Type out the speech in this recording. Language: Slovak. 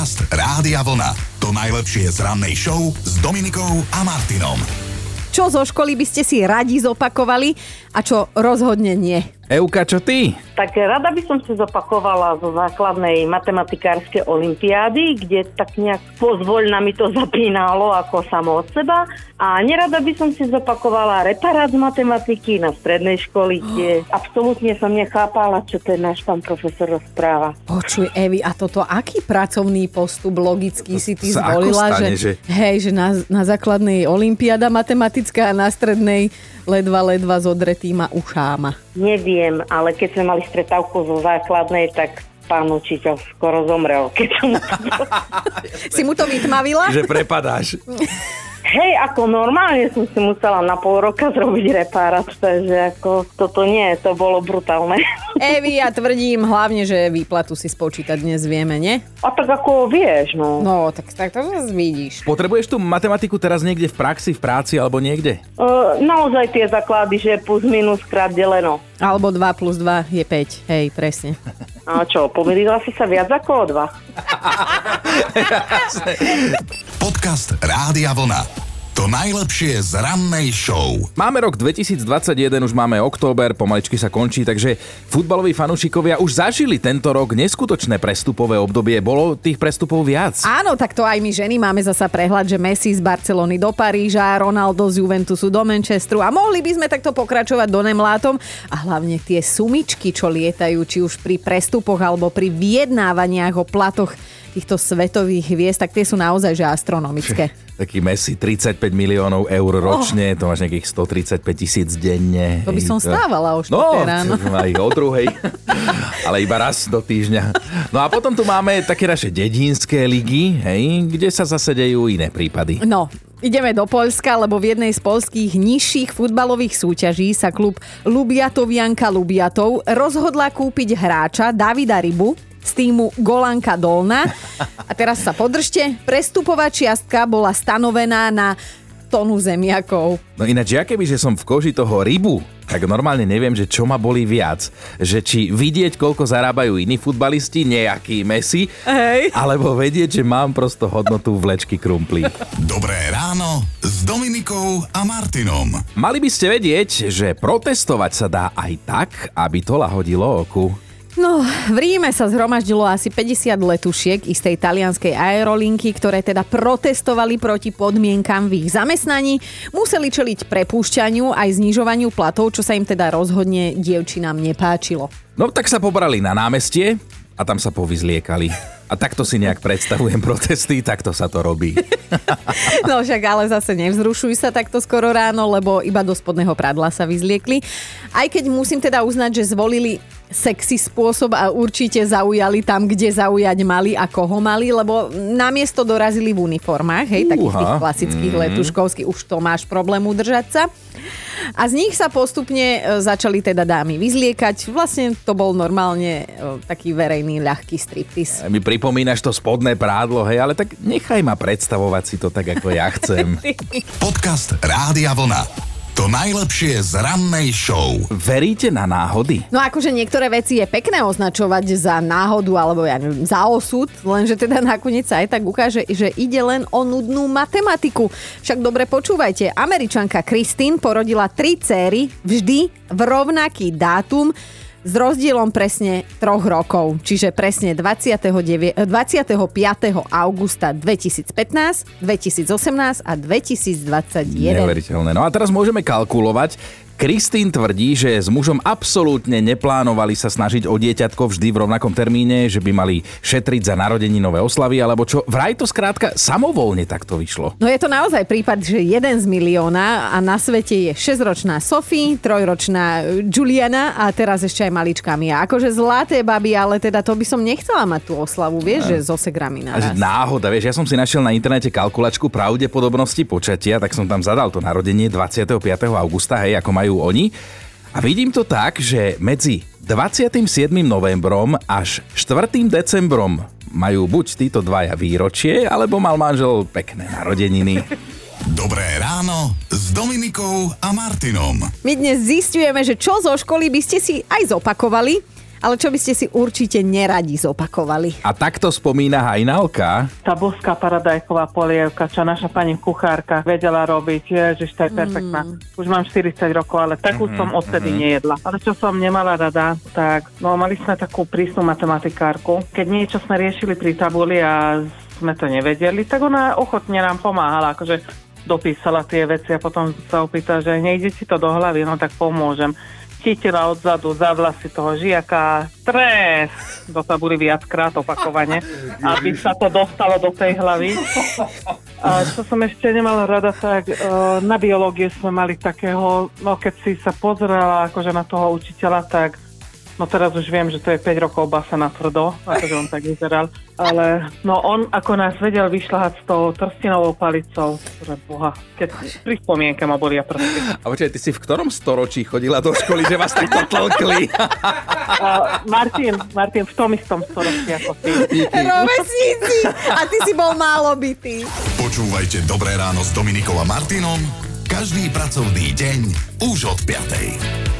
Podcast Rádia Vlna. To najlepšie z rannej show s Dominikou a Martinom. Čo zo školy by ste si radi zopakovali a čo rozhodne nie? Euka, čo ty? Tak rada by som si zopakovala zo základnej matematikárskej olimpiády, kde tak nejak pozvoľna mi to zapínalo ako samo od seba. A nerada by som si zopakovala reparát z matematiky na strednej školy, kde absolútne som nechápala, čo ten náš pán profesor rozpráva. Počuj, Evi, a toto aký pracovný postup logický si ty zvolila? stane, že, že- Hej, že na, na základnej olimpiáda matematická a na strednej ledva, ledva s odretýma ušáma. Neviem, ale keď sme mali stretávku zo základnej, tak pán učiteľ skoro zomrel, keď som mu to Si mu to vytmavila? Že prepadáš. Hej, ako normálne som si musela na pol roka zrobiť repárát, takže ako toto nie, to bolo brutálne. Evi, ja tvrdím hlavne, že výplatu si spočítať dnes vieme, nie? A tak ako vieš, no. No, tak, tak to zase vidíš. Potrebuješ tú matematiku teraz niekde v praxi, v práci alebo niekde? Uh, naozaj tie základy, že plus minus krát deleno. Alebo 2 plus 2 je 5. Hej, presne. A čo, pomýlila si sa viac ako o dva? Podcast Rádia Vlna. To najlepšie z rannej show. Máme rok 2021, už máme október, pomaličky sa končí, takže futbaloví fanúšikovia už zažili tento rok neskutočné prestupové obdobie. Bolo tých prestupov viac. Áno, tak to aj my ženy máme zasa prehľad, že Messi z Barcelony do Paríža, Ronaldo z Juventusu do Manchesteru a mohli by sme takto pokračovať do nemlátom a hlavne tie sumičky, čo lietajú, či už pri prestupoch alebo pri vyjednávaniach o platoch týchto svetových hviezd, tak tie sú naozaj že astronomické. Taký Messi 35 miliónov eur ročne, to máš nejakých 135 tisíc denne. To by som stávala o 4 No, ráno. aj o druhej, ale iba raz do týždňa. No a potom tu máme také naše dedinské ligy, hej, kde sa zase dejú iné prípady. No, ideme do Poľska, lebo v jednej z polských nižších futbalových súťaží sa klub Lubiatovianka Lubiatov rozhodla kúpiť hráča Davida Rybu z týmu Golanka Dolna. A teraz sa podržte, prestupová čiastka bola stanovená na tonu zemiakov. No ináč, ja keby, že som v koži toho rybu, tak normálne neviem, že čo ma boli viac. Že či vidieť, koľko zarábajú iní futbalisti, nejaký Messi, Hej. alebo vedieť, že mám prosto hodnotu vlečky krumplí. Dobré ráno s Dominikou a Martinom. Mali by ste vedieť, že protestovať sa dá aj tak, aby to lahodilo oku. No, v Ríme sa zhromaždilo asi 50 letušiek istej talianskej aerolinky, ktoré teda protestovali proti podmienkam v ich zamestnaní. Museli čeliť prepúšťaniu aj znižovaniu platov, čo sa im teda rozhodne dievčinám nepáčilo. No tak sa pobrali na námestie a tam sa povyzliekali. A takto si nejak predstavujem protesty, takto sa to robí. No však ale zase nevzrušuj sa takto skoro ráno, lebo iba do spodného pradla sa vyzliekli. Aj keď musím teda uznať, že zvolili sexy spôsob a určite zaujali tam, kde zaujať mali a koho mali, lebo namiesto dorazili v uniformách, hej, takých Fúha. tých klasických mm. letuškovských, už to máš problém udržať sa. A z nich sa postupne e, začali teda dámy vyzliekať. Vlastne to bol normálne e, taký verejný ľahký striptease. Mi pripomínaš to spodné prádlo, hej, ale tak nechaj ma predstavovať si to tak, ako ja chcem. Podcast Rádia Vlna. To najlepšie z rannej show. Veríte na náhody? No akože niektoré veci je pekné označovať za náhodu alebo ja neviem, za osud, lenže teda nakoniec sa aj tak ukáže, že ide len o nudnú matematiku. Však dobre počúvajte, američanka Kristín porodila tri céry vždy v rovnaký dátum s rozdielom presne troch rokov, čiže presne 29, eh, 25. augusta 2015, 2018 a 2021. Neuveriteľné. No a teraz môžeme kalkulovať. Kristín tvrdí, že s mužom absolútne neplánovali sa snažiť o dieťatko vždy v rovnakom termíne, že by mali šetriť za narodeninové oslavy, alebo čo. Vraj to skrátka samovolne takto vyšlo. No je to naozaj prípad, že jeden z milióna a na svete je 6-ročná Sophie, trojročná Juliana a teraz ešte aj maličká Mia. Akože zlaté baby, ale teda to by som nechcela mať tú oslavu, vieš, že so segrami naraz. náhoda, vieš, ja som si našiel na internete kalkulačku pravdepodobnosti počatia, tak som tam zadal to narodenie 25. augusta, hej, ako majú oni. A vidím to tak, že medzi 27. novembrom až 4. decembrom majú buď títo dvaja výročie, alebo mal manžel pekné narodeniny. Dobré ráno s Dominikou a Martinom. My dnes zistujeme, že čo zo školy by ste si aj zopakovali ale čo by ste si určite neradi zopakovali? A takto spomína Hajnalka. Tá boská paradajková polievka, čo naša pani kuchárka vedela robiť, ježiš, to je perfektná. Už mám 40 rokov, ale takú som odtedy nejedla. Ale čo som nemala rada, tak no, mali sme takú prísnu matematikárku. Keď niečo sme riešili pri tabuli a sme to nevedeli, tak ona ochotne nám pomáhala, akože dopísala tie veci a potom sa opýta, že nejde ti to do hlavy, no tak pomôžem. Chytila odzadu za vlasy toho žiaka, stres, do tabuly viackrát opakovane, aby sa to dostalo do tej hlavy. A čo som ešte nemala rada, tak uh, na biológie sme mali takého, no keď si sa pozerala akože na toho učiteľa, tak No teraz už viem, že to je 5 rokov basa na tvrdo, akože on tak vyzeral. Ale no on ako nás vedel vyšľahať s tou trstinovou palicou, že boha, keď pri spomienke ma bolia prsty. A počkaj, ty si v ktorom storočí chodila do školy, že vás takto tlkli? A Martin, Martin, v tom istom storočí ako ty. Rovesníci! A ty si bol málo bitý. Počúvajte Dobré ráno s Dominikom a Martinom každý pracovný deň už od 5.